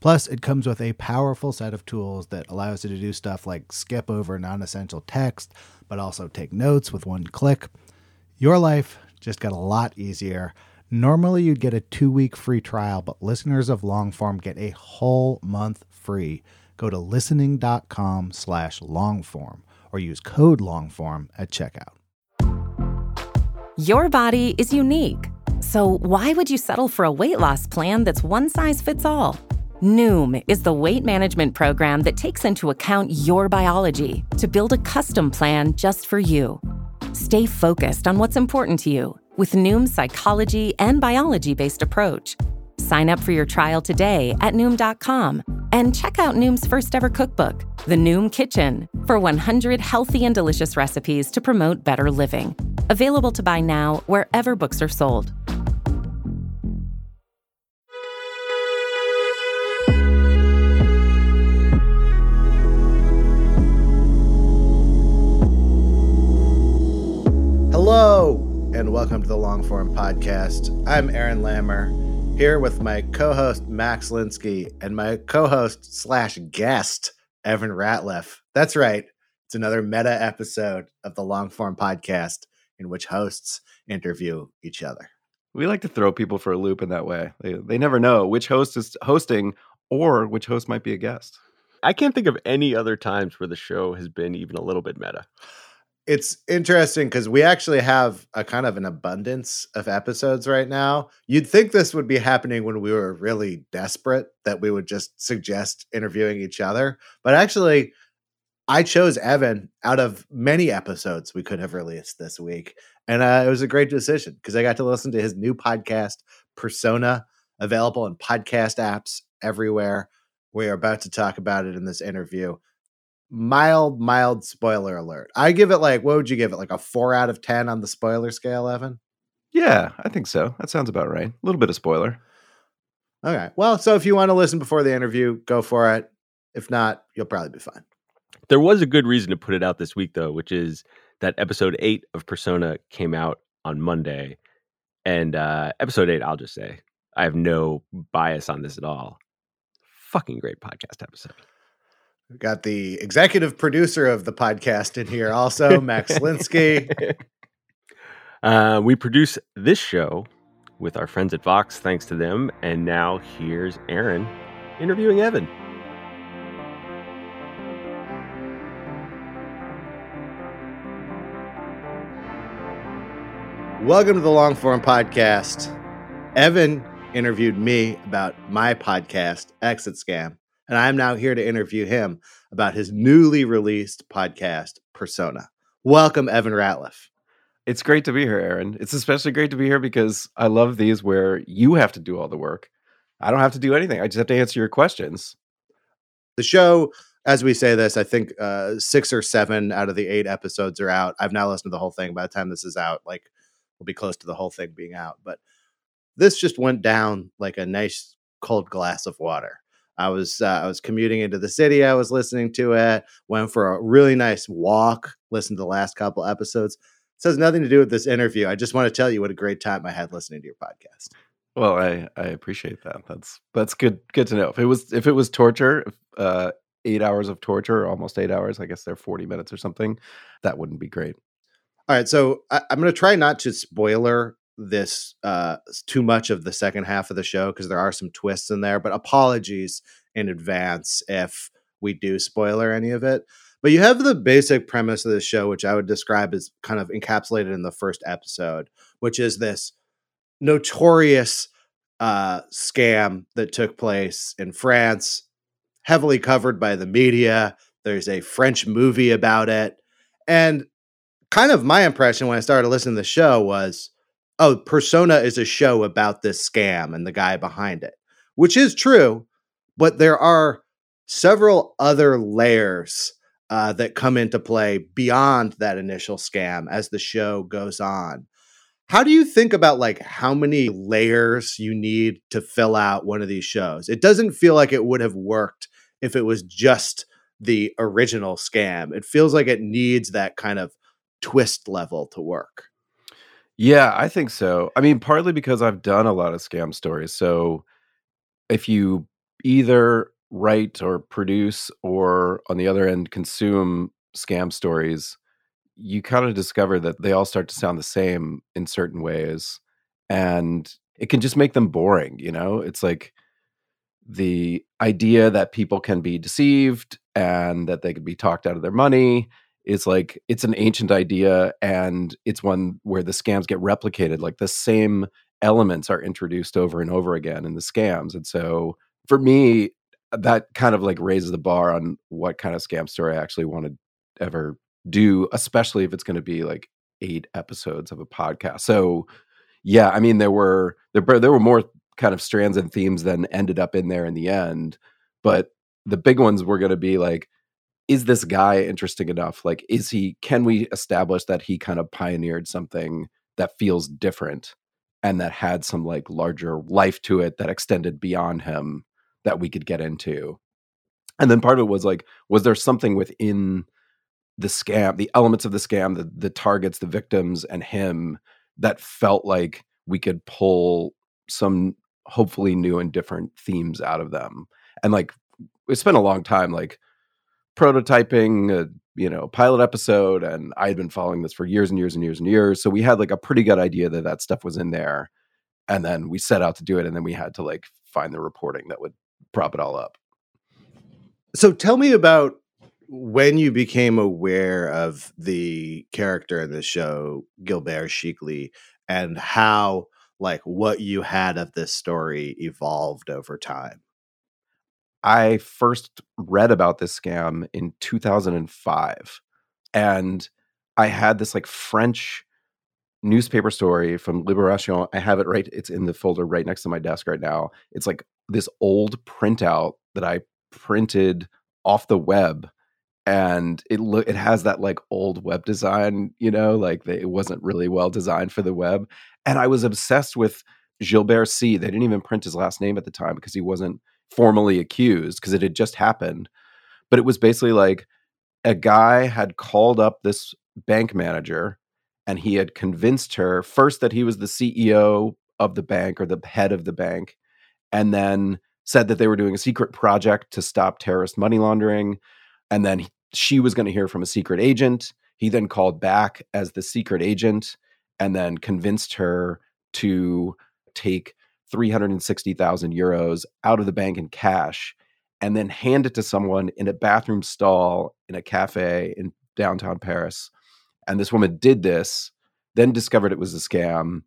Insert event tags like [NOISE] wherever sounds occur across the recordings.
Plus, it comes with a powerful set of tools that allows you to do stuff like skip over non essential text, but also take notes with one click. Your life just got a lot easier. Normally, you'd get a two week free trial, but listeners of Longform get a whole month free. Go to listening.com slash longform or use code longform at checkout. Your body is unique. So, why would you settle for a weight loss plan that's one size fits all? Noom is the weight management program that takes into account your biology to build a custom plan just for you. Stay focused on what's important to you with Noom's psychology and biology based approach. Sign up for your trial today at Noom.com and check out Noom's first ever cookbook, The Noom Kitchen, for 100 healthy and delicious recipes to promote better living. Available to buy now wherever books are sold. Hello, and welcome to the Longform Podcast. I'm Aaron Lammer, here with my co-host Max Linsky and my co-host slash guest Evan Ratliff. That's right, it's another meta episode of the Longform Podcast in which hosts interview each other. We like to throw people for a loop in that way. They, they never know which host is hosting or which host might be a guest. I can't think of any other times where the show has been even a little bit meta it's interesting because we actually have a kind of an abundance of episodes right now. You'd think this would be happening when we were really desperate that we would just suggest interviewing each other. But actually, I chose Evan out of many episodes we could have released this week. And uh, it was a great decision because I got to listen to his new podcast, Persona, available in podcast apps everywhere. We are about to talk about it in this interview mild, mild spoiler alert. I give it like, what would you give it? Like a four out of 10 on the spoiler scale, Evan? Yeah, I think so. That sounds about right. A little bit of spoiler. Okay. Well, so if you want to listen before the interview, go for it. If not, you'll probably be fine. There was a good reason to put it out this week, though, which is that episode eight of Persona came out on Monday. And uh, episode eight, I'll just say, I have no bias on this at all. Fucking great podcast episode. We've got the executive producer of the podcast in here, also Max Linsky. [LAUGHS] uh, we produce this show with our friends at Vox, thanks to them. And now here's Aaron interviewing Evan. Welcome to the Longform Podcast. Evan interviewed me about my podcast, Exit Scam and I'm now here to interview him about his newly released podcast, Persona. Welcome, Evan Ratliff. It's great to be here, Aaron. It's especially great to be here because I love these where you have to do all the work. I don't have to do anything. I just have to answer your questions. The show, as we say this, I think uh, six or seven out of the eight episodes are out. I've now listened to the whole thing. By the time this is out, like we'll be close to the whole thing being out. But this just went down like a nice cold glass of water. I was uh, I was commuting into the city. I was listening to it. Went for a really nice walk. Listened to the last couple episodes. This has nothing to do with this interview. I just want to tell you what a great time I had listening to your podcast. Well, I I appreciate that. That's that's good good to know. If it was if it was torture, uh, eight hours of torture, almost eight hours. I guess they're forty minutes or something. That wouldn't be great. All right, so I, am going to try not to spoiler this uh, too much of the second half of the show because there are some twists in there. But apologies in advance if we do spoiler any of it. But you have the basic premise of the show, which I would describe as kind of encapsulated in the first episode, which is this notorious uh, scam that took place in France, heavily covered by the media. There's a French movie about it. And kind of my impression when I started listening to the show was oh, Persona is a show about this scam and the guy behind it, which is true, but there are several other layers uh, that come into play beyond that initial scam as the show goes on. How do you think about like how many layers you need to fill out one of these shows? It doesn't feel like it would have worked if it was just the original scam. It feels like it needs that kind of twist level to work. Yeah, I think so. I mean, partly because I've done a lot of scam stories. So if you either write or produce or on the other end consume scam stories, you kind of discover that they all start to sound the same in certain ways. And it can just make them boring, you know? It's like the idea that people can be deceived and that they could be talked out of their money is like it's an ancient idea and it's one where the scams get replicated like the same elements are introduced over and over again in the scams and so for me that kind of like raises the bar on what kind of scam story I actually want to ever do, especially if it's going to be like eight episodes of a podcast. So, yeah, I mean, there were there there were more kind of strands and themes than ended up in there in the end, but the big ones were going to be like, is this guy interesting enough? Like, is he? Can we establish that he kind of pioneered something that feels different and that had some like larger life to it that extended beyond him? that we could get into. And then part of it was like, was there something within the scam, the elements of the scam, the the targets, the victims, and him that felt like we could pull some hopefully new and different themes out of them. And like we spent a long time like prototyping a you know pilot episode and i had been following this for years and years and years and years so we had like a pretty good idea that that stuff was in there and then we set out to do it and then we had to like find the reporting that would prop it all up. So tell me about when you became aware of the character in the show, Gilbert Chikli, and how like what you had of this story evolved over time. I first read about this scam in 2005 and I had this like French newspaper story from Liberation. I have it right it's in the folder right next to my desk right now. It's like this old printout that I printed off the web and it lo- it has that like old web design, you know, like it wasn't really well designed for the web. And I was obsessed with Gilbert C. They didn't even print his last name at the time because he wasn't formally accused because it had just happened. But it was basically like a guy had called up this bank manager and he had convinced her first that he was the CEO of the bank or the head of the bank and then said that they were doing a secret project to stop terrorist money laundering. And then she was going to hear from a secret agent. He then called back as the secret agent and then convinced her to take 360,000 euros out of the bank in cash and then hand it to someone in a bathroom stall in a cafe in downtown Paris. And this woman did this, then discovered it was a scam,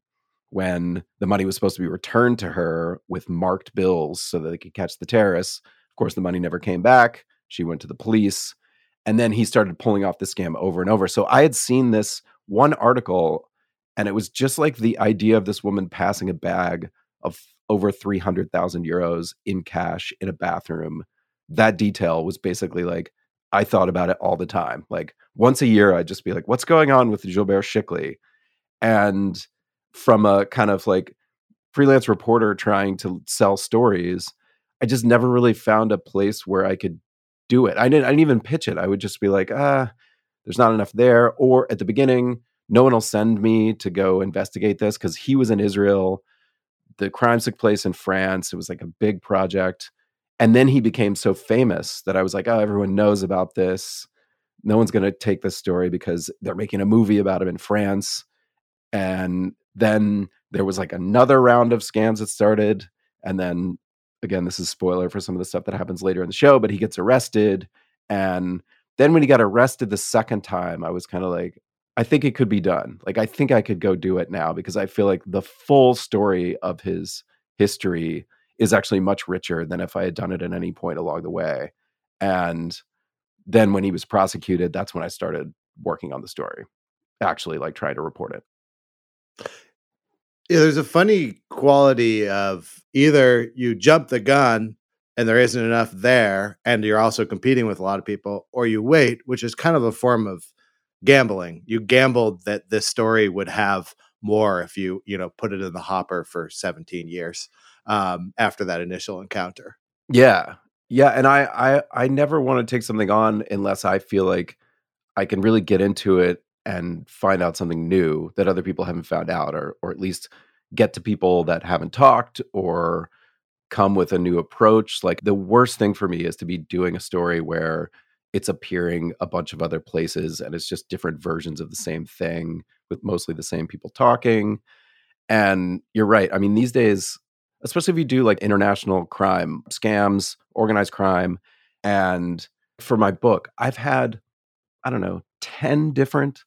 when the money was supposed to be returned to her with marked bills so that they could catch the terrorists. Of course, the money never came back. She went to the police. And then he started pulling off the scam over and over. So I had seen this one article, and it was just like the idea of this woman passing a bag of over 300,000 euros in cash in a bathroom. That detail was basically like, I thought about it all the time. Like once a year, I'd just be like, what's going on with Gilbert Chikli? And from a kind of like freelance reporter trying to sell stories, I just never really found a place where I could do it. I didn't I didn't even pitch it. I would just be like, ah, there's not enough there. Or at the beginning, no one will send me to go investigate this because he was in Israel. The crimes took place in France. It was like a big project. And then he became so famous that I was like, oh, everyone knows about this. No one's going to take this story because they're making a movie about him in France. And then there was like another round of scams that started. And then again, this is spoiler for some of the stuff that happens later in the show, but he gets arrested. And then when he got arrested the second time, I was kind of like, I think it could be done. Like, I think I could go do it now because I feel like the full story of his history is actually much richer than if I had done it at any point along the way. And then when he was prosecuted, that's when I started working on the story, actually, like trying to report it. Yeah, there's a funny quality of either you jump the gun and there isn't enough there, and you're also competing with a lot of people, or you wait, which is kind of a form of gambling. You gambled that this story would have more if you, you know, put it in the hopper for 17 years um, after that initial encounter. Yeah. Yeah. And I, I, I never want to take something on unless I feel like I can really get into it and find out something new that other people haven't found out, or, or at least get to people that haven't talked or come with a new approach. Like the worst thing for me is to be doing a story where it's appearing a bunch of other places and it's just different versions of the mm-hmm. same thing with mostly the same people talking. And you're right. I mean, these days, especially if you do like international crime, scams, organized crime, and for my book, I've had, I don't know, 10 different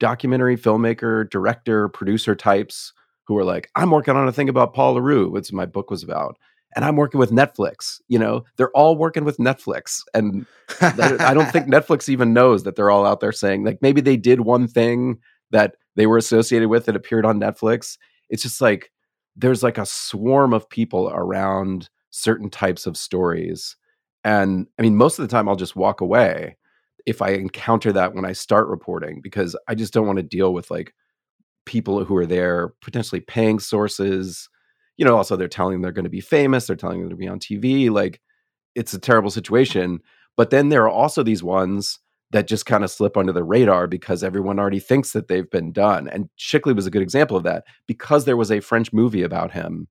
documentary filmmaker, director, producer types who were like, I'm working on a thing about Paul Le Roux, which my book was about and I'm working with Netflix. You know, they're all working with Netflix, and I don't think [LAUGHS] Netflix even knows that they're all out there saying like maybe they did one thing that they were associated with that appeared on Netflix. It's just like there's like a swarm of people around certain types of stories, and I mean, most of the time I'll just walk away if I encounter that when I start reporting because I just don't want to deal with like people who are there potentially paying sources you know, also they're telling them they're going to be famous, they're telling them to be on TV. Like it's a terrible situation. But then there are also these ones that just kind of slip under the radar because everyone already thinks that they've been done. And Chikli was a good example of that because there was a French movie about him.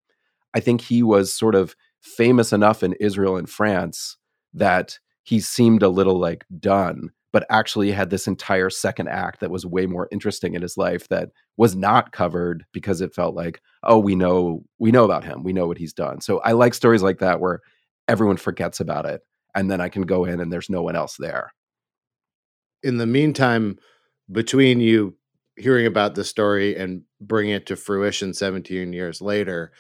I think he was sort of famous enough in Israel and France that he seemed a little like done but actually had this entire second act that was way more interesting in his life that was not covered because it felt like oh we know we know about him. We know what he's done. So i like stories like that where everyone forgets about it and then i can go in and there's no one else there. In the meantime between you hearing about the story and bringing it to fruition 17 years later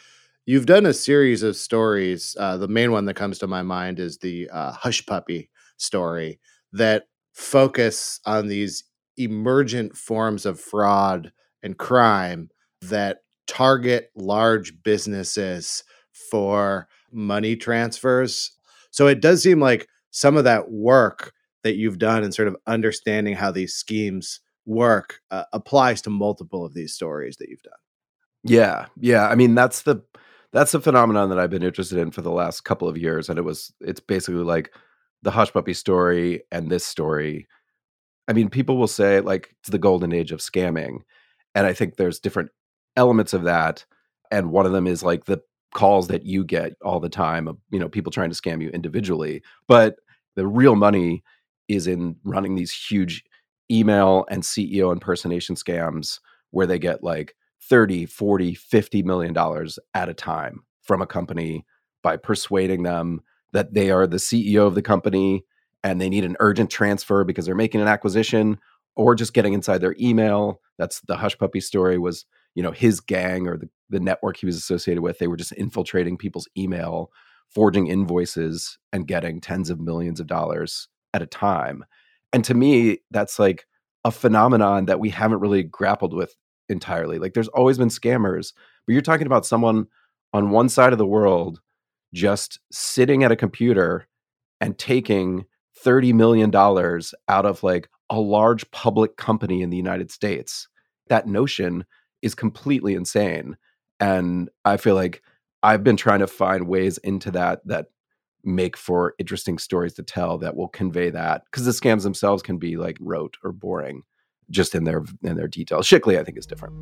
you've done a series of stories uh, the main one that comes to my mind is the uh, Hushpuppi story that focus on these emergent forms of fraud and crime that target large businesses for money transfers. So it does seem like some of that work that you've done in sort of understanding how these schemes work uh, applies to multiple of these stories that you've done. Yeah, yeah. I mean, that's the that's the phenomenon that I've been interested in for the last couple of years, and it was it's basically like the Hushpuppi story and this story. I mean, people will say like it's the golden age of scamming. And I think there's different elements of that. And one of them is like the calls that you get all the time of, you know, people trying to scam you individually. But the real money is in running these huge email and CEO impersonation scams where they get like 30, 40, 50 million dollars at a time from a company by persuading them that they are the CEO of the company and they need an urgent transfer because they're making an acquisition or just getting inside their email. That's the Hushpuppi story was, you know, his gang or the, the network he was associated with. They were just infiltrating people's email, forging invoices and getting tens of millions of dollars at a time. And to me, that's like a phenomenon that we haven't really grappled with entirely. Like there's always been scammers, but you're talking about someone on one side of the world just sitting at a computer and taking $30 million out of like a large public company in the United States. That notion is completely insane. And I feel like I've been trying to find ways into that that make for interesting stories to tell that will convey that because the scams themselves can be like rote or boring just in their in their details. Chikli, I think, is different.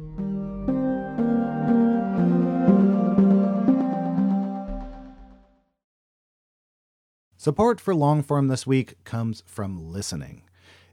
Support for Longform this week comes from listening.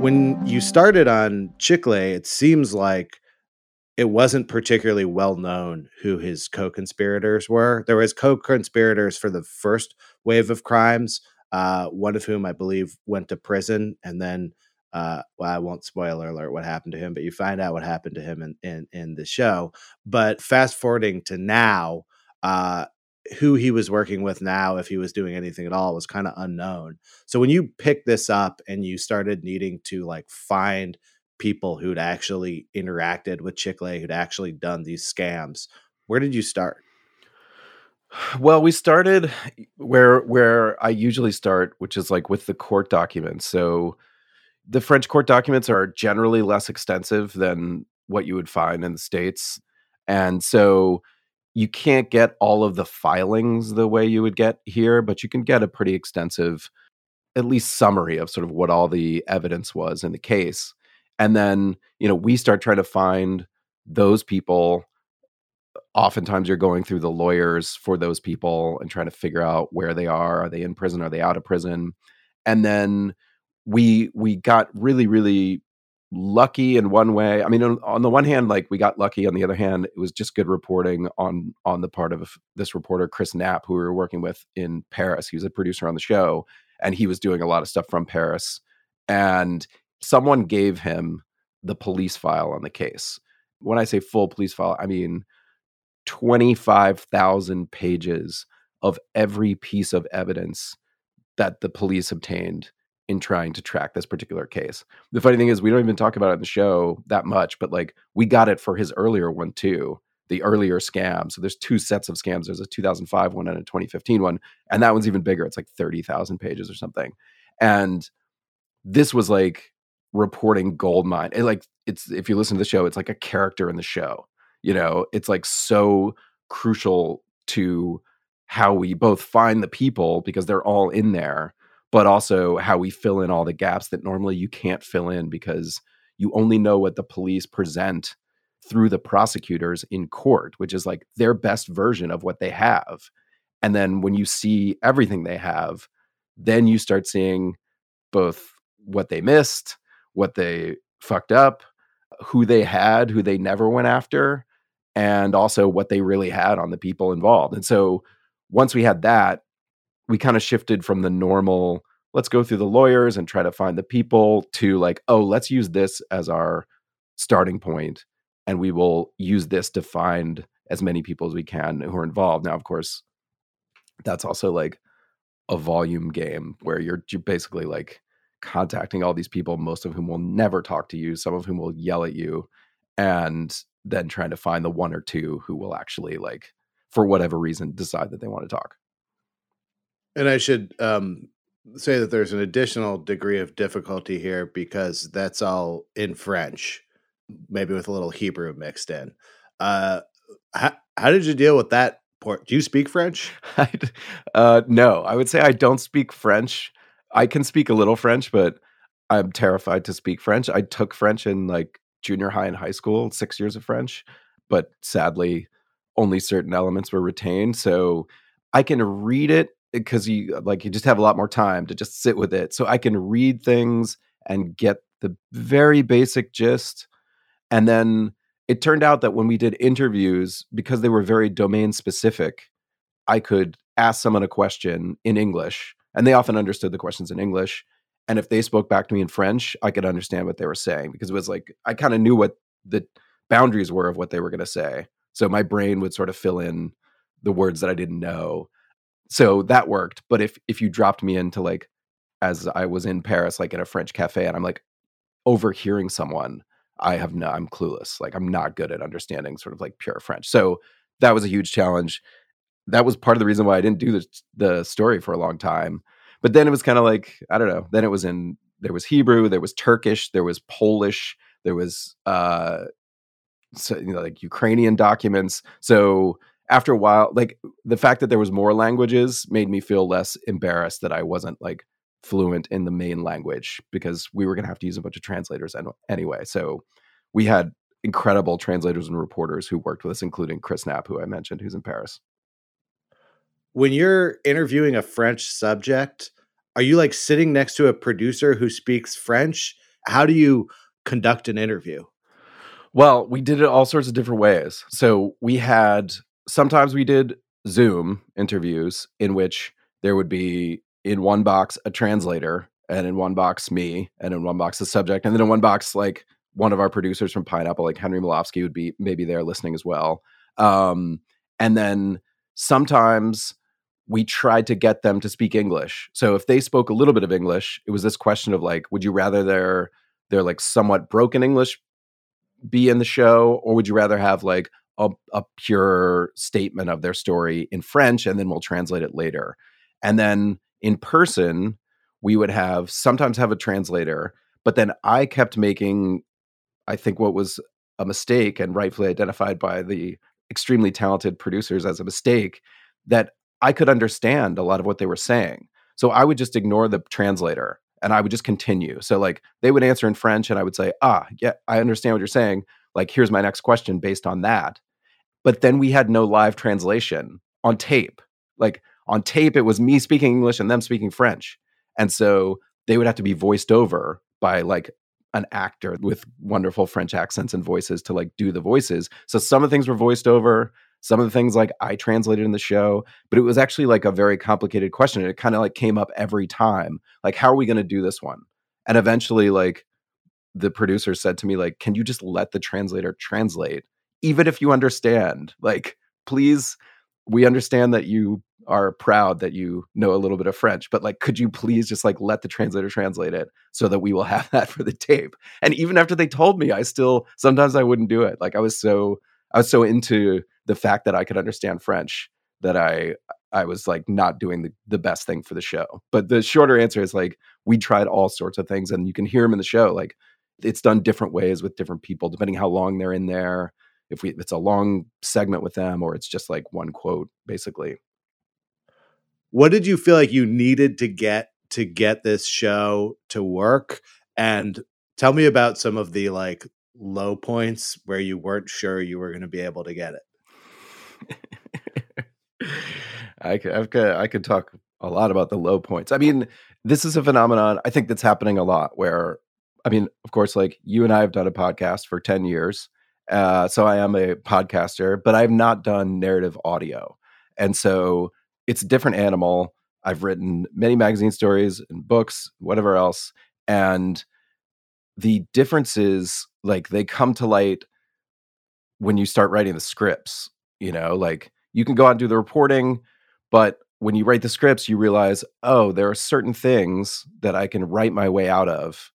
When you started on Chikli, it seems like it wasn't particularly well known who his co-conspirators were. There was co-conspirators for the first wave of crimes, uh, one of whom I believe went to prison, and then uh, well, I won't spoiler alert what happened to him, but you find out what happened to him in in, in the show. But fast forwarding to now, uh, who he was working with now, if he was doing anything at all, was kind of unknown. So when you picked this up and you started needing to like find people who'd actually interacted with Chikli, who'd actually done these scams, where did you start? Well, we started where where I usually start, which is like with the court documents. So the French court documents are generally less extensive than what you would find in the states. And so you can't get all of the filings the way you would get here, but you can get a pretty extensive, at least summary of sort of what all the evidence was in the case. And then, you know, we start trying to find those people. Oftentimes, you're going through the lawyers for those people and trying to figure out where they are. Are they in prison? Are they out of prison? And then we we got really, really lucky in one way. I mean, on, on, the one hand, like we got lucky. On the other hand, it was just good reporting on on the part of this reporter Chris Knapp, who we were working with in Paris. He was a producer on the show, and he was doing a lot of stuff from Paris. And someone gave him the police file on the case. When I say full police file, I mean twenty five thousand pages of every piece of evidence that the police obtained in trying to track this particular case. The funny thing is, we don't even talk about it in the show that much, but like we got it for his earlier one too, the earlier scam. So there's two sets of scams. There's a 2005 one and a 2015 one, and that one's even bigger. It's like 30,000 pages or something. And this was like reporting gold mine. It like it's if you listen to the show, it's like a character in the show. You know, it's like so crucial to how we both find the people because they're all in there but also how we fill in all the gaps that normally you can't fill in because you only know what the police present through the prosecutors in court, which is like their best version of what they have. And then when you see everything they have, then you start seeing both what they missed, what they fucked up, who they had, who they never went after, and also what they really had on the people involved. And so once we had that, we kind of shifted from the normal let's go through the lawyers and try to find the people to like oh let's use this as our starting point and we will use this to find as many people as we can who are involved. Now of course that's also like a volume game where you're, you're basically like contacting all these people most of whom will never talk to you some of whom will yell at you and then trying to find the one or two who will actually like for whatever reason decide that they want to talk and I should um, say that there's an additional degree of difficulty here because that's all in French, maybe with a little Hebrew mixed in. Uh, how, how did you deal with that part? Do you speak French? [LAUGHS] uh, no, I would say I don't speak French. I can speak a little French, but I'm terrified to speak French. I took French in like junior high and high school, six years of French, but sadly, only certain elements were retained. So I can read it because you uh, like you just have a lot more time to just sit with it. So I can read things and get the very basic gist. And then it turned out that when we did interviews, because they were very domain specific, I could ask someone a question in English, and they often understood the questions in English. And if they spoke back to me in French, I could understand what they were saying because it was like I kind of knew what the boundaries were of what they were going to say. So my brain would sort of fill in the words that I didn't know. So that worked. But if if you dropped me into like as I was in Paris, like in a French cafe, and I'm like overhearing someone, I have no, I'm clueless. Like I'm not good at understanding sort of like pure French. So that was a huge challenge. That was part of the reason why I didn't do the, the story for a long time. But then it was kind of like, I don't know. Then it was in, there was Hebrew, there was Turkish, there was Polish, there was, uh, so, you know, like Ukrainian documents. So after a while, like the fact that there was more languages made me feel less embarrassed that I wasn't like fluent in the main language because we were going to have to use a bunch of translators anyway. So we had incredible translators and reporters who worked with us, including Chris Knapp, who I mentioned, who's in Paris. When you're interviewing a French subject, are you like sitting next to a producer who speaks French? How do you conduct an interview? Well, we did it all sorts of different ways. So we had sometimes we did Zoom interviews in which there would be in one box a translator and in one box me and in one box the subject and then in one box like one of our producers from pineapple like henry Molofsky would be maybe there listening as well. Um, and then sometimes we tried to get them to speak english. So if they spoke a little bit of english it was this question of like would you rather their their like somewhat broken english be in the show or would you rather have like a, a pure statement of their story in french and then we'll translate it later. And then in person we would have sometimes have a translator but then i kept making i think what was a mistake and rightfully identified by the extremely talented producers as a mistake that i could understand a lot of what they were saying. So i would just ignore the translator and i would just continue. So like they would answer in french and i would say ah yeah i understand what you're saying. Like here's my next question based on that but then we had no live translation on tape. Like on tape it was me speaking english and them speaking french. And so they would have to be voiced over by like an actor with wonderful french accents and voices to like do the voices. So some of the things were voiced over some of the things like i translated in the show but it was actually like a very complicated question it kind of like came up every time. Like how are we going to do this one? And eventually like the producer said to me like can you just let the translator translate even if you understand like please we understand that you are proud that you know a little bit of French, but like, could you please just like let the translator translate it so that we will [LAUGHS] have that for the tape? And even after they told me, I still sometimes I wouldn't do it. Like I was so I was so into the fact that I could understand French that I I was like not doing the, the best thing for the show. But the shorter answer is like we tried all sorts of things and you can hear them in the show. Like it's done different ways with different people, depending how long they're in there. If we it's a long segment with them or it's just like one quote, basically what did you feel like you needed to get to get this show to work and tell me about some of the like low points where you weren't sure you were going to be able to get it [LAUGHS] I could, I've got, I could talk a lot about the low points. I mean, this is a phenomenon I think that's happening a lot where, I mean, of course, like you and I have done a podcast for 10 years. Uh, so I am a podcaster, but I've not done narrative audio. And so it's a different animal. I've written many magazine stories and books, whatever else. And the differences, like they come to light when you start writing the scripts. You know, like you can go out and do the reporting, but when you write the scripts, you realize, oh, there are certain things that I can write my way out of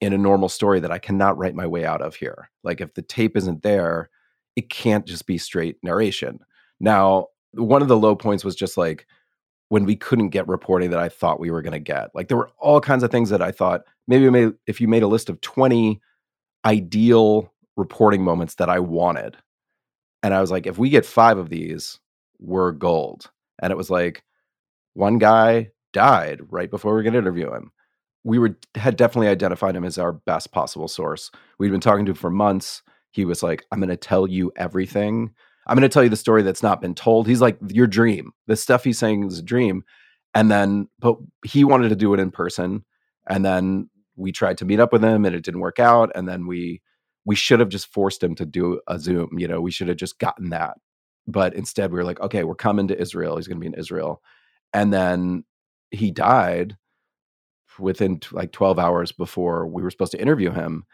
in a normal story that I cannot write my way out of here. Like if the tape isn't there, it can't just be straight narration. Now, one of the low points was just like when we couldn't get reporting that I thought we were going to get. Like there were all kinds of things that I thought maybe if you made a list of 20 ideal reporting moments that I wanted, And I was like, if we get five of these, we're gold. And it was like, one guy died right before we were going to interview him. We were had definitely identified him as our best possible source. We'd been talking to him for months. He was like, I'm going to tell you everything. I'm going to tell you the story that's not been told. He's like, your dream. The stuff he's saying is a dream. And then, but he wanted to do it in person. And then we tried to meet up with him and it didn't work out. And then we, we should have just forced him to do a Zoom. You know, we should have just gotten that. But instead, we were like, okay, we're coming to Israel. He's going to be in Israel. And then he died within t- like 12 hours before we were supposed to interview him.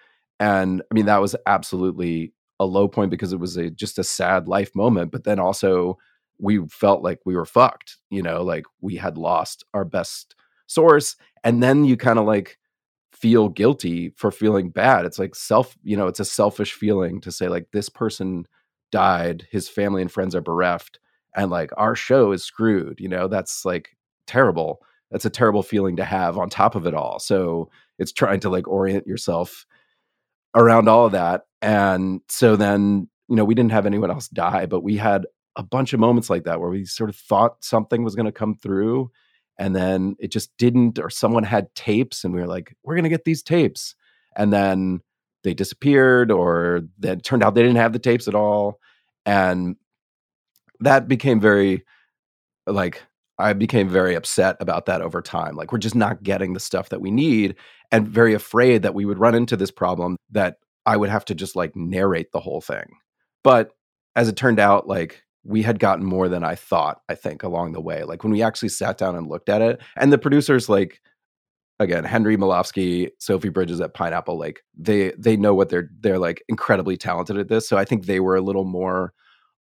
And I mean, that was absolutely a low point because it was a just a sad life moment. But then also, we felt like we were fucked, you know, like we had lost our best source. And then you kind of like feel guilty for feeling bad. It's like self, you know, it's a selfish feeling to say, like, this person died, his family and friends are bereft, and like our show is screwed, you know, that's like terrible. That's a terrible feeling to have on top of it all. So it's trying to like orient yourself around all of that. And so then, you know, we didn't have anyone else die, but we had a bunch of moments like that where we sort of thought something was going to come through and then it just didn't or someone had tapes and we were like we're going to get these tapes and then they disappeared or then turned out they didn't have the tapes at all and that became very like I became very upset about that over time. Like we're just not getting the stuff that we need and very afraid that we would run into this problem that I would have to just like narrate the whole thing. But as it turned out like we had gotten more than I thought, I think, along the way. Like when we actually sat down and looked at it, and the producers, like again, Henry Molofsky, Sophie Bridges at Pineapple, like they they know what they're they're like incredibly talented at this. So I think they were a little more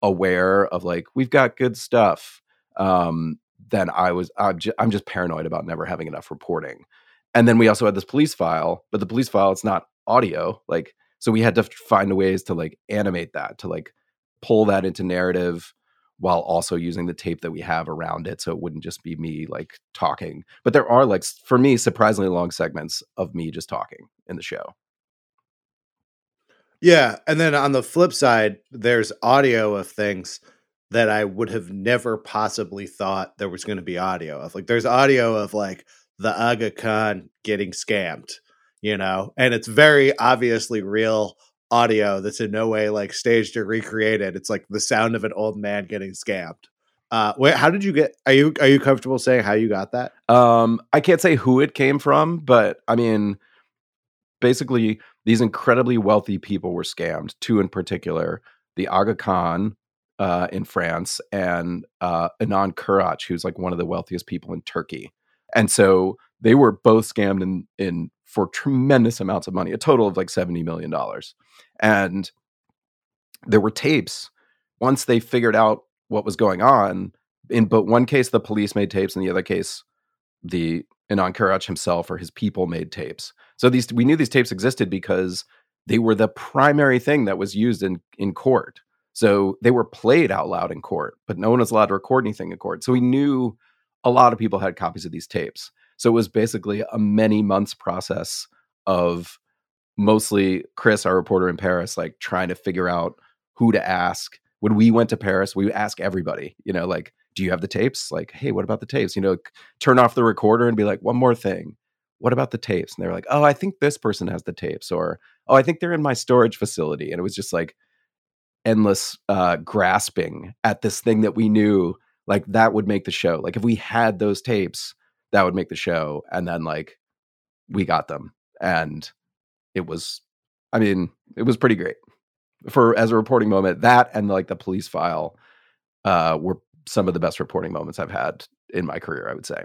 aware of like we've got good stuff um, than I was. I'm just, I'm just paranoid about never having enough reporting. And then we also had this police file, but the police file it's not audio, like so we had to find ways to like animate that to like pull that into narrative while also using the tape that we have around it so it wouldn't just be me like talking but there are like for me surprisingly long segments of me just talking in the show Yeah, and then on the flip side, there's audio of things that I would have never possibly thought there was going to be audio of. Like there's audio of like the Aga Khan getting scammed, you know, and it's very obviously real audio that's in no way like staged or recreated. It's like the sound of an old man getting scammed. Uh, wait, how did you get? Are you are you comfortable saying how you got that? um i can't say who it came from but i mean basically these incredibly wealthy people were scammed two in particular the aga khan uh, in france and uh, Inan Kirac who's like one of the wealthiest people in turkey and so they were both scammed in in for tremendous amounts of money a total of like 70 million dollars and there were tapes once they figured out what was going on in but one case the police made tapes in the other case the Inan Kirac himself or his people made tapes. So these we knew these tapes existed because they were the primary thing that was used in in court. So they were played out loud in court, but no one was allowed to record anything in court. So we knew a lot of people had copies of these tapes. So it was basically a many months process of mostly Chris, our reporter in Paris, like trying to figure out who to ask. When we went to Paris, we would ask everybody, you know, like, do you have the tapes? Like, hey, what about the tapes? You know, turn off the recorder and be like, one more thing. What about the tapes? And they were like, oh, I think this person has the tapes, or oh, I think they're in my storage facility. And it was just like endless uh, grasping at this thing that we knew like that would make the show. Like if we had those tapes, that would make the show. And then like we got them, and it was, I mean, it was pretty great for as a reporting moment. That and like the police file uh, were some of the best reporting moments I've had in my career. I would say.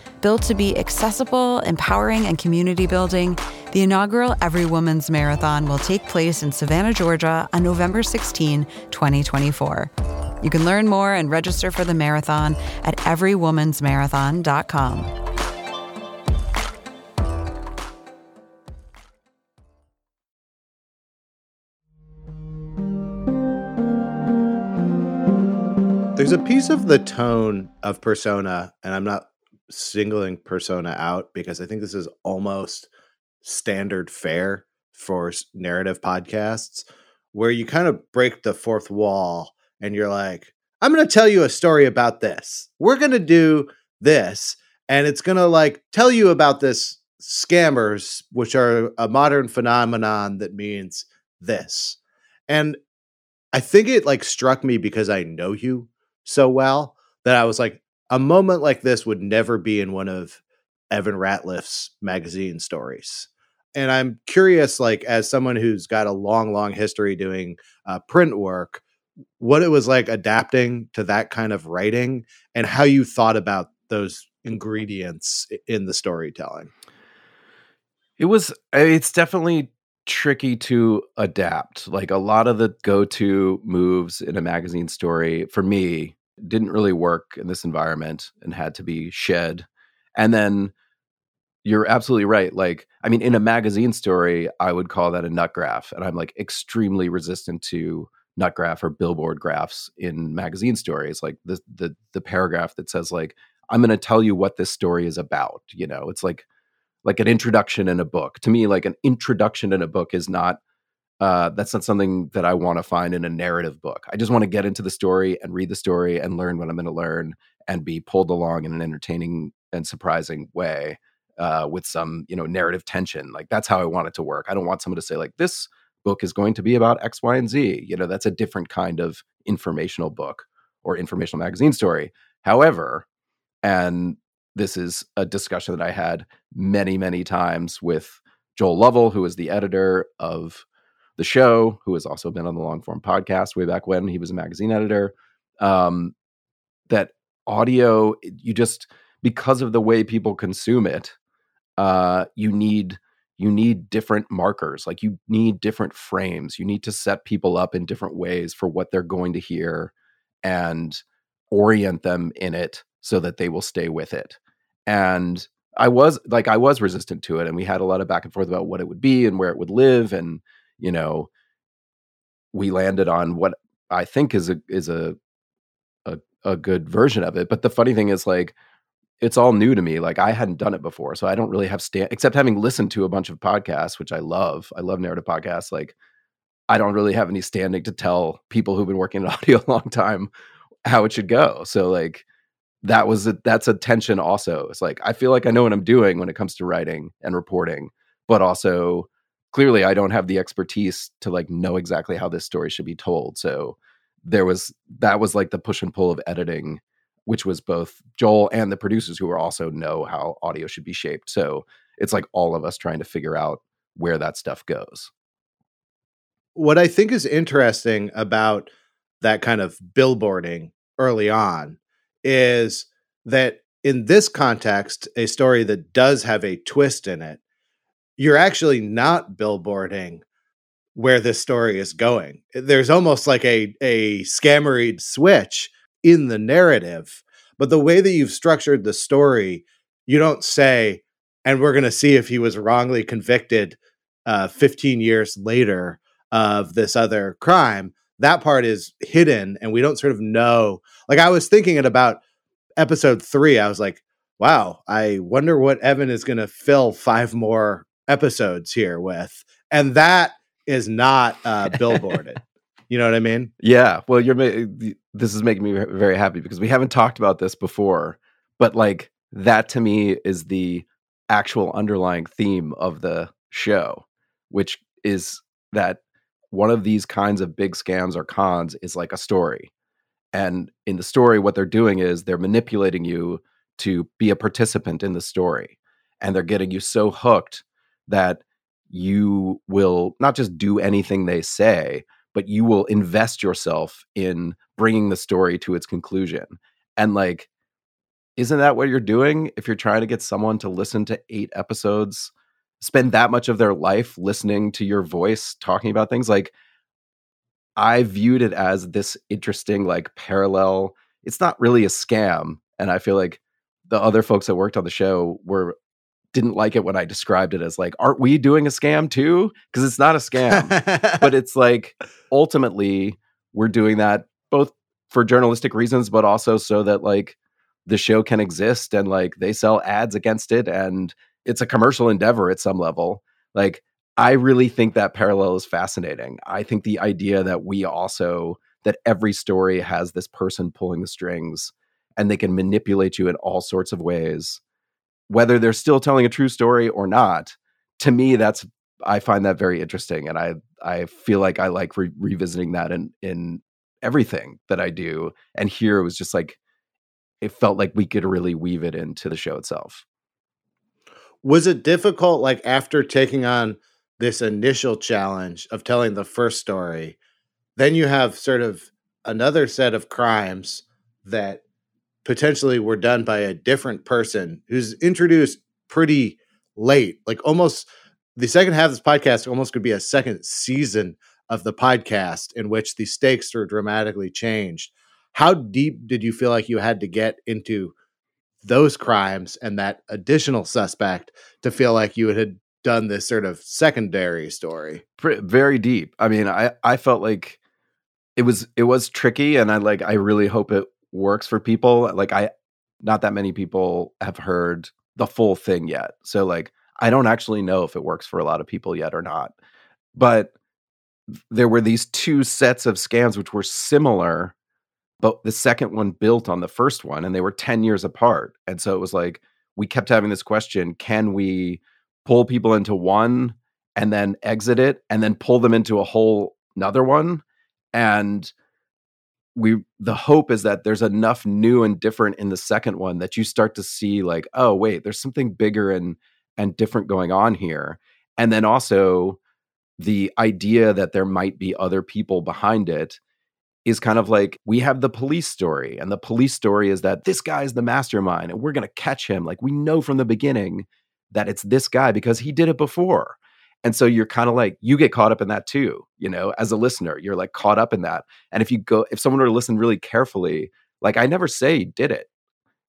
Built to be accessible, empowering, and community building, the inaugural Every Woman's Marathon will take place in Savannah, Georgia on November 16, 2024. You can learn more and register for the marathon at everywomansmarathon.com. There's a piece of the tone of Persona, and I'm not singling Persona out because I think this is almost standard fare for narrative podcasts, where you kind of break the fourth wall and you're like, I'm going to tell you a story about this. We're going to do this, and it's going to like tell you about this scammers, which are a modern phenomenon that means this. And I think it like struck me because I know you so well that I was like, a moment like this would never be in one of Evan Ratliff's magazine stories. And I'm curious, like, as someone who's got a long, long history doing uh, print work, what it was like adapting to that kind of writing and how you thought about those ingredients in the storytelling. It was, it's definitely tricky to adapt. Like a lot of the go to moves in a magazine story for me didn't really work in this environment and had to be shed. And then you're absolutely right. Like, I mean, in a magazine story, I would call that a nut graph. And I'm like extremely resistant to nut graph or billboard graphs in magazine stories. Like the the the paragraph that says like, I'm gonna tell you what this story is about. You know, it's like like an introduction in a book. To me, like an introduction in a book is not uh, that's not something that I want to find in a narrative book. I just want to get into the story and read the story and learn what I'm going to learn and be pulled along in an entertaining and surprising way uh, with some, you know, narrative tension. Like that's how I want it to work. I don't want someone to say like this book is going to be about X, Y, and Z. You know, that's a different kind of informational book or informational magazine story. However, and this is a discussion that I had many, many times with Joel Lovell, who is the editor of the show, who has also been on the Longform Podcast way back when he was a magazine editor. Um, that audio, you just because of the way people consume it, uh, you need you need different markers like you need different frames you need to set people up in different ways for what they're going to hear and orient them in it so that they will stay with it and i was like i was resistant to it and we had a lot of back and forth about what it would be and where it would live and you know, we landed on what I think is a is a a, a good version of it. But the funny thing is, like, it's all new to me. Like I hadn't done it before, so I don't really have stand except having listened to a bunch of podcasts, which I love. I love narrative podcasts. Like I don't really have any standing to tell people who've been working in [LAUGHS] audio a long time how it should go. So like that was a, that's a tension also. It's like I feel like I know what I'm doing when it comes to writing and reporting, but also clearly I don't have the expertise to like know exactly how this story should be told. So there was that was like the push and pull of editing, which was both Joel and the producers who were also know how audio should be shaped. So it's like all of us trying to figure out where that stuff goes. What I think is interesting about that kind of billboarding early on is that in this context, a story that does have a twist in it you're actually not billboarding where this story is going. There's almost like a a scammery switch in the narrative, but the way that you've structured the story, you don't say, and we're going to see if he was wrongly convicted uh, 15 years later of this other crime. That part is hidden, and we don't sort of know. Like I was thinking it about episode three, I was like, wow, I wonder what Evan is going to fill five more episodes here with, and that is not uh, billboarded. [LAUGHS] you know what I mean? Yeah. Well, you're this is making me very happy because we haven't talked about this before, but like that to me is the actual underlying theme of the show, which is that one of these kinds of big scams or cons is like a story. And in the story, what they're doing is they're manipulating you to be a participant in the story. And they're getting you so hooked that you will not just do anything they say, but you will invest yourself in bringing the story to its conclusion. And like, isn't that what you're doing if you're trying to get someone to listen to eight episodes, spend that much of their life listening to your voice talking about things? Like, I viewed it as this interesting, like, parallel. It's not really a scam. And I feel like the other folks that worked on the show were didn't like it when I described it as like, aren't we doing a scam too? Because it's not a scam, but it's like ultimately we're doing that both for journalistic reasons, but also so that like the show can exist and like they sell ads against it and it's a commercial endeavor at some level. Like, I really think that parallel is fascinating. I think the idea that we also, that every story has this person pulling the strings and they can manipulate you in all sorts of ways whether they're still telling a true story or not to me that's i find that very interesting and i i feel like i like re- revisiting that in in everything that i do and here it was just like it felt like we could really weave it into the show itself. Was it difficult like after taking on this initial challenge of telling the first story then you have sort of another set of crimes that potentially were done by a different person who's introduced pretty late, like almost the second half of this podcast almost could be a second season of the podcast in which the stakes are dramatically changed. How deep did you feel like you had to get into those crimes and that additional suspect to feel like you had done this sort of secondary story? Very deep. I mean, I I felt like it was it was tricky and I like I really hope it works for people. Like I not that many people have heard the full thing yet. So like I don't actually know if it works for a lot of people yet or not. But there were these two sets of scams which were similar, but the second one built on the first one and they were 10 years apart. And so it was like we kept having this question, can we pull people into one and then exit it and then pull them into a whole another one? And we the hope is that there's enough new and different in the second one that you start to see like oh wait there's something bigger and and different going on here. And then also the idea that there might be other people behind it is kind of like we have the police story and the police story is that this guy is the mastermind and we're going to catch him. Like we know from the beginning that it's this guy because he did it before and so you're kind of like, you get caught up in that too, you know, as a listener, you're like caught up in that. And if you go, if someone were to listen really carefully, like I never say did it.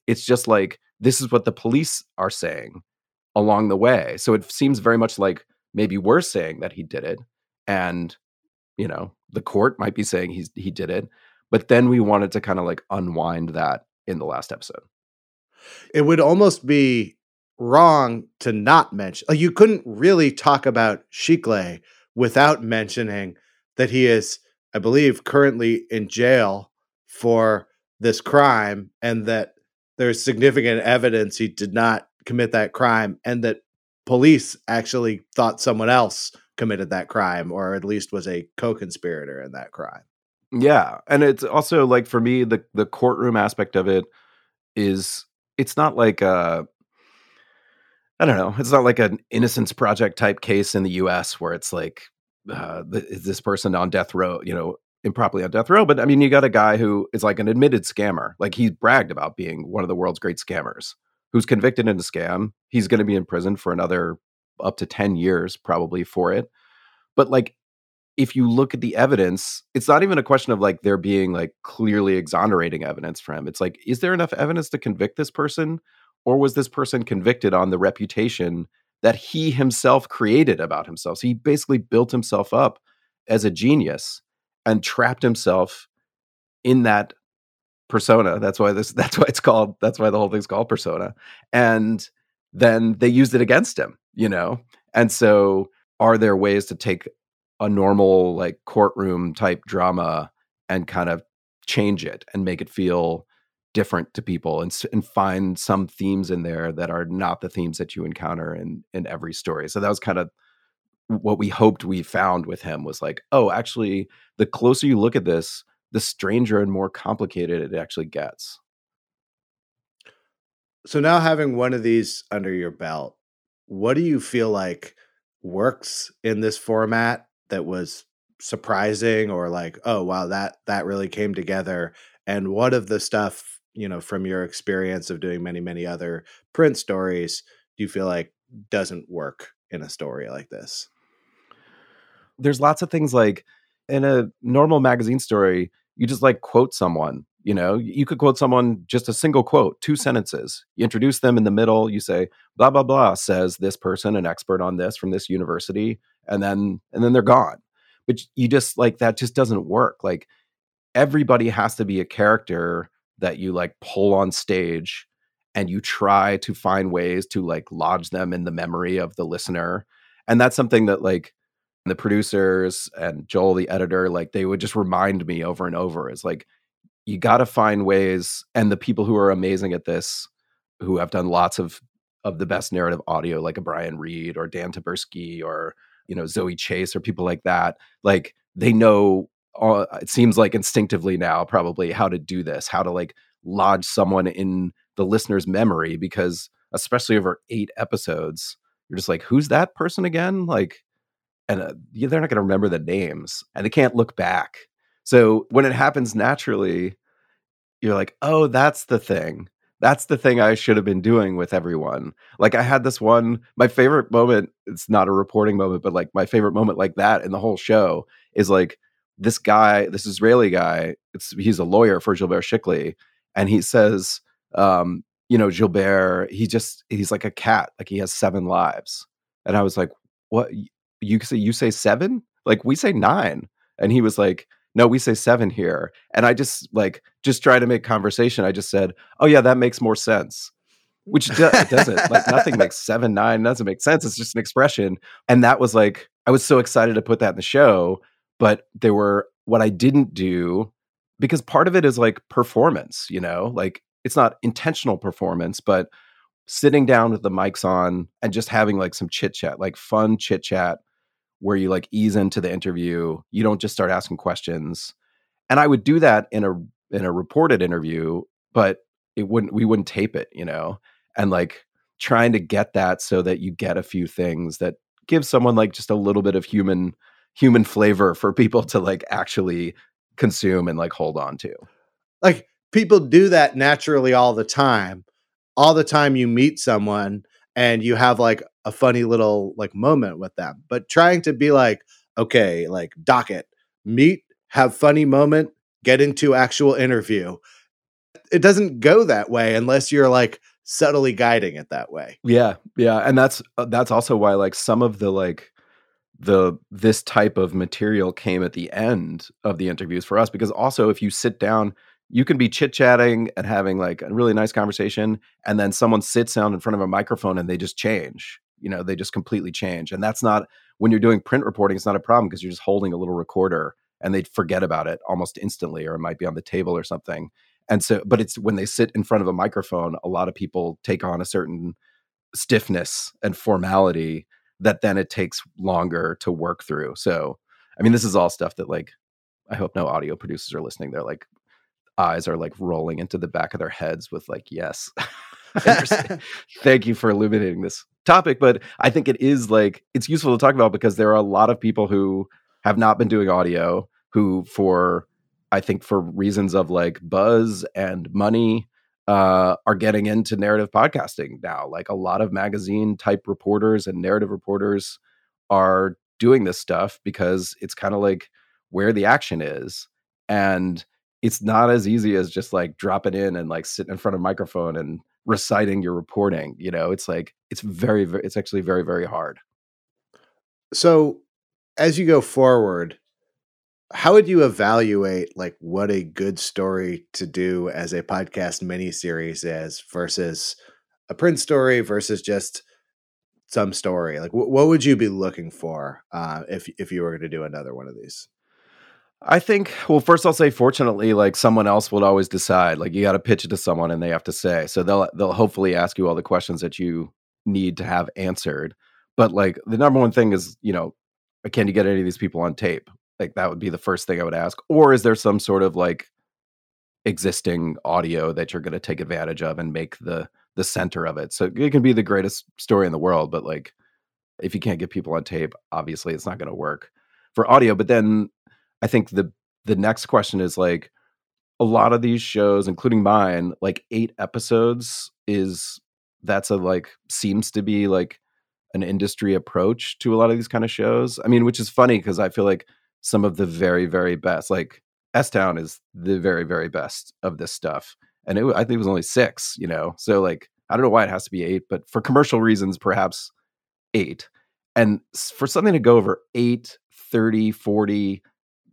It's just like, this is what the police are saying along the way. So it seems very much like maybe we're saying that he did it. And, you know, the court might be saying he's, he did it. But then we wanted to kind of like unwind that in the last episode. It would almost be wrong to not mention. Like you couldn't really talk about Chikli without mentioning that he is, I believe, currently in jail for this crime, and that there's significant evidence he did not commit that crime, and that police actually thought someone else committed that crime, or at least was a co-conspirator in that crime. Yeah, and it's also like for me, the the courtroom aspect of it is it's not like uh I don't know. It's not like an Innocence Project type case in the U.S. where it's like, uh, is this person on death row? You know, improperly on death row. But I mean, you got a guy who is like an admitted scammer. Like he bragged about being one of the world's great scammers. Who's convicted in a scam? He's going to be in prison for another up to ten years, probably for it. But like, if you look at the evidence, it's not even a question of like there being like clearly exonerating evidence for him. It's like, is there enough evidence to convict this person? Or was this person convicted on the reputation that he himself created about himself? So he basically built himself up as a genius and trapped himself in that persona. That's why this [LAUGHS] that's why it's called that's why the whole thing's called persona. And then they used it against him, you know? And so are there ways to take a normal like courtroom type drama and kind of change it and make it feel different to people and and find some themes in there that are not the themes that you encounter in in every story. So that was kind of what we hoped we found with him was like, oh, actually, the closer you look at this, the stranger and more complicated it actually gets. So now having one of these under your belt, what do you feel like works in this format that was surprising or like, oh wow, that that really came together? And what of the stuff, you know, from your experience of doing many, many other print stories, do you feel like doesn't work in a story like this? There's lots of things like in a normal magazine story, you just like quote someone you know? You could quote someone just a single quote two sentences. You introduce them in the middle you say blah blah blah says this person an expert on this from this university and then and then they're gone. But you just like that just doesn't work. Like everybody has to be a character that you like pull on stage and you try to find ways to like lodge them in the memory of the listener and that's something that like the producers and Joel the editor like they would just remind me over and over is like you got to find ways and the people who are amazing at this who have done lots of of the best narrative audio like a Brian Reed or Dan Taberski or you know Zoe Chase or people like that like they know uh, it seems like instinctively now probably how to do this how to like lodge someone in the listener's memory because especially over 8 episodes you're just like who's that person again like and uh, they're not going to remember the names and they can't look back so when it happens naturally, you're like, oh, that's the thing. That's the thing I should have been doing with everyone. Like I had this one, my favorite moment, it's not a reporting moment, but like my favorite moment like that in the whole show is like this guy, this Israeli guy, it's he's a lawyer for Gilbert Chikli, and he says, um, you know, Gilbert, he just he's like a cat, like he has seven lives. And I was like, what you say you say seven? Like we say nine. And he was like, no we say seven here and i just like just try to make conversation i just said oh yeah that makes more sense which do- doesn't like nothing makes [LAUGHS] seven nine doesn't make sense it's just an expression and that was like i was so excited to put that in the show but there were what i didn't do because part of it is like performance you know like it's not intentional performance but sitting down with the mics on and just having like some chit chat like fun chit chat where you like ease into the interview. You don't just start asking questions. And I would do that in a in a reported interview, but it wouldn't we wouldn't tape it, you know. And like trying to get that so that you get a few things that give someone like just a little bit of human human flavor for people to like actually consume and like hold on to. Like people do that naturally all the time. All the time you meet someone and you have like a funny little like moment with them. But trying to be like, okay, like docket, meet, have funny moment, get into actual interview. It doesn't go that way unless you're like subtly guiding it that way. Yeah, yeah, and that's uh, that's also why like some of the like the this type of material came at the end of the interviews for us because also if you sit down you can be chit chatting and having like a really nice conversation, and then someone sits down in front of a microphone and they just change. You know, they just completely change. And that's not when you're doing print reporting, it's not a problem because you're just holding a little recorder and they forget about it almost instantly, or it might be on the table or something. And so, but it's when they sit in front of a microphone, a lot of people take on a certain stiffness and formality that then it takes longer to work through. So, I mean, this is all stuff that like I hope no audio producers are listening. They're like, eyes are like rolling into the back of their heads with like yes [LAUGHS] [LAUGHS] thank you for illuminating this topic but i think it is like it's useful to talk about because there are a lot of people who have not been doing audio who for i think for reasons of like buzz and money uh, are getting into narrative podcasting now. Like a lot of magazine type reporters and narrative reporters are doing this stuff because it's kind of like where the action is and it's not as easy as just like dropping in and like sitting in front of a microphone and reciting your reporting you know? It's like it's very, very it's actually very very hard. So as you go forward how would you evaluate like what a good story to do as a podcast mini series is versus a print story versus just some story like wh- what would you be looking for uh, if if you were going to do another one of these I think, well, first I'll say, fortunately, like someone else will always decide. Like you got to pitch it to someone, and they have to say. So they'll they'll hopefully ask you all the questions that you need to have answered. But like the number one thing is, you know, can you get any of these people on tape? Like that would be the first thing I would ask. Or is there some sort of like existing audio that you're going to take advantage of and make the the center of it? So it can be the greatest story in the world, but like if you can't get people on tape, obviously it's not going to work for audio. But then I think the the next question is like a lot of these shows, including mine, like eight episodes is that's a like seems to be like an industry approach to a lot of these kind of shows. I mean, which is funny because I feel like some of the very, very best, like S Town is the very, very best of this stuff. And it, I think it was only six, you know? So, like, I don't know why it has to be eight, but for commercial reasons, perhaps eight. And for something to go over eight, 30, 40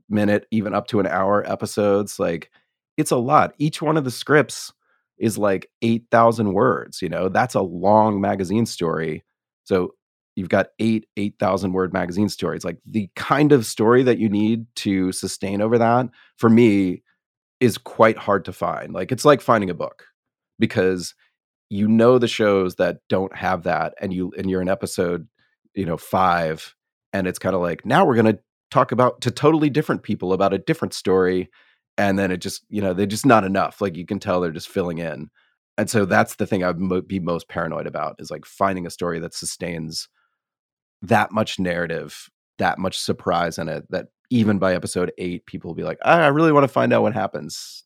minute, even up to an hour episodes, like, it's a lot. Each one of the scripts is like 8,000 words, you know? That's a long magazine story so you've got eight 8,000 word magazine stories. Like the kind of story that you need to sustain over that for me is quite hard to find. Like it's like finding a book because you know the shows that don't have that and you and you're in episode, you know, 5 and it's kind of like now we're going to talk about to totally different people about a different story and then it just, you know, they're just not enough. Like you can tell they're just filling in and so that's the thing I'd mo- be most paranoid about is like finding a story that sustains that much narrative, that much surprise in it that even by episode eight, people will be like, I really want to find out what happens.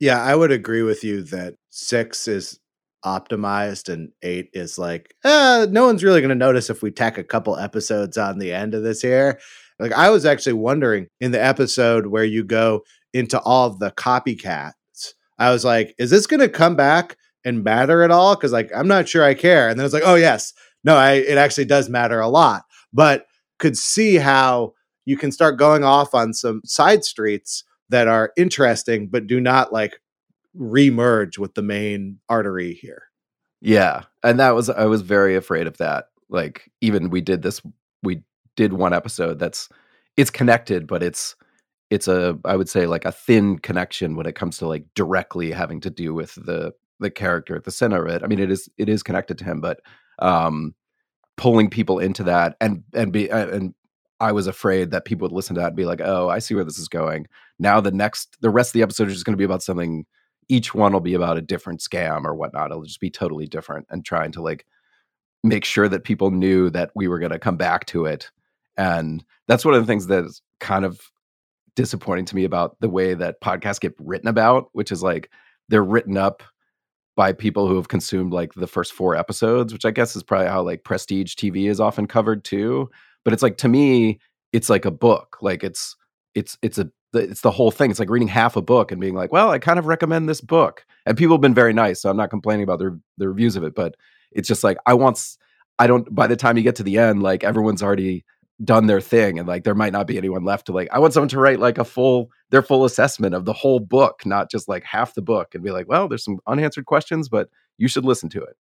Yeah, I would agree with you that six is optimized and eight is like, eh, no one's really going to notice if we tack a couple episodes on the end of this here. Like, I was actually wondering in the episode where you go into all of the copycats, I was like, is this going to come back and matter at all? Because like I'm not sure I care. And then it's like, oh yes, no, I, it actually does matter a lot. But could see how you can start going off on some side streets that are interesting, but do not like remerge with the main artery here. Yeah, and that was I was very afraid of that. Like even we did this, we did one episode that's it's connected, but it's it's a I would say like a thin connection when it comes to like directly having to do with the the character at the center of it. I mean, it is it is connected to him, but um, pulling people into that and and be and I was afraid that people would listen to that and be like, "Oh, I see where this is going." Now the next the rest of the episode is just going to be about something. Each one will be about a different scam or whatnot. It'll just be totally different and trying to like make sure that people knew that we were going to come back to it. And that's one of the things that is kind of disappointing to me about the way that podcasts get written about, which is like they're written up by people who have consumed like the first four episodes, which I guess is probably how like prestige TV is often covered too. But it's like to me, it's like a book. Like it's it's it's a it's the whole thing. It's like reading half a book and being like, well, I kind of recommend this book. And people have been very nice, so I'm not complaining about their their reviews of it, but it's just like I want I don't by the time you get to the end, like everyone's already done their thing and like there might not be anyone left to like i want someone to write like a full their full assessment of the whole book not just like half the book and be like well there's some unanswered questions but you should listen to it.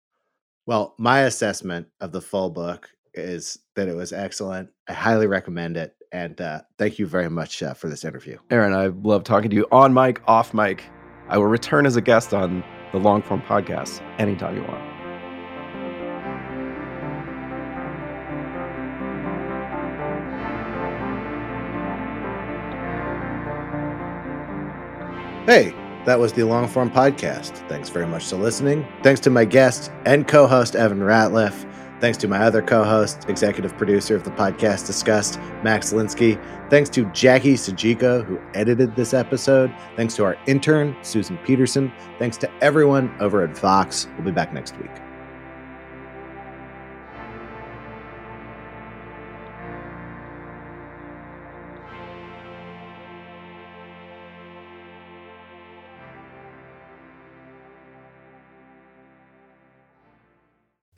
Well my assessment of the full book is that it was excellent. I highly recommend it and uh, thank you very much uh, for this interview. Aaron i love talking to you. On mic off mic i will return as a guest on the Longform Podcast anytime you want Hey, that was the Longform Podcast. Thanks very much for listening. Thanks to my guest and co host, Evan Ratliff. Thanks to my other co host, executive producer of the podcast discussed, Max Linsky. Thanks to Jackie Sajiko, who edited this episode. Thanks to our intern, Susan Peterson. Thanks to everyone over at Vox. We'll be back next week.